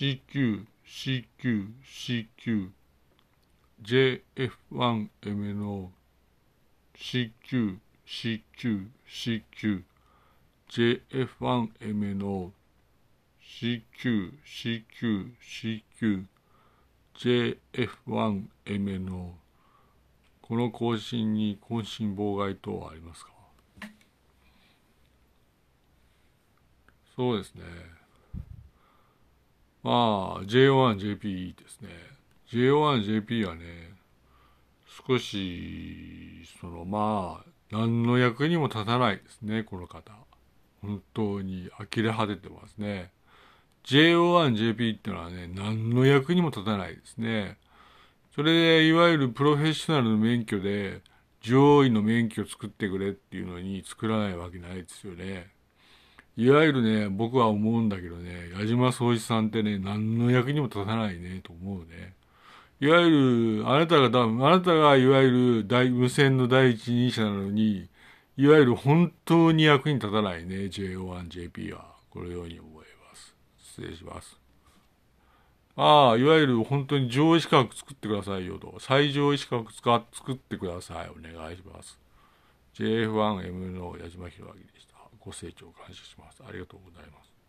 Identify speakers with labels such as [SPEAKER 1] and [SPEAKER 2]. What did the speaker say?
[SPEAKER 1] CQ、CQ、CQ、JF1MNO、CQ、CQ、CQ、JF1MNO、CQ、CQ、CQ、JF1MNO この更新に更新妨害等はありますかそうですね。まあ、J1JP ですね。J1JP はね、少し、そのまあ、何の役にも立たないですね、この方。本当に呆れ果ててますね。JO1JP ってのはね、何の役にも立たないですね。それで、いわゆるプロフェッショナルの免許で、上位の免許を作ってくれっていうのに作らないわけないですよね。いわゆるね、僕は思うんだけどね、矢島総一さんってね、何の役にも立たないね、と思うね。いわゆる、あなたが、あなたがいわゆる大無線の第一人者なのに、いわゆる本当に役に立たないね、JO1JP は。このように思います。失礼します。ああ、いわゆる本当に上位資格作ってくださいよと。最上位資格作ってください。お願いします。JF1M の矢島弘明でした。ご清聴感謝します。ありがとうございます。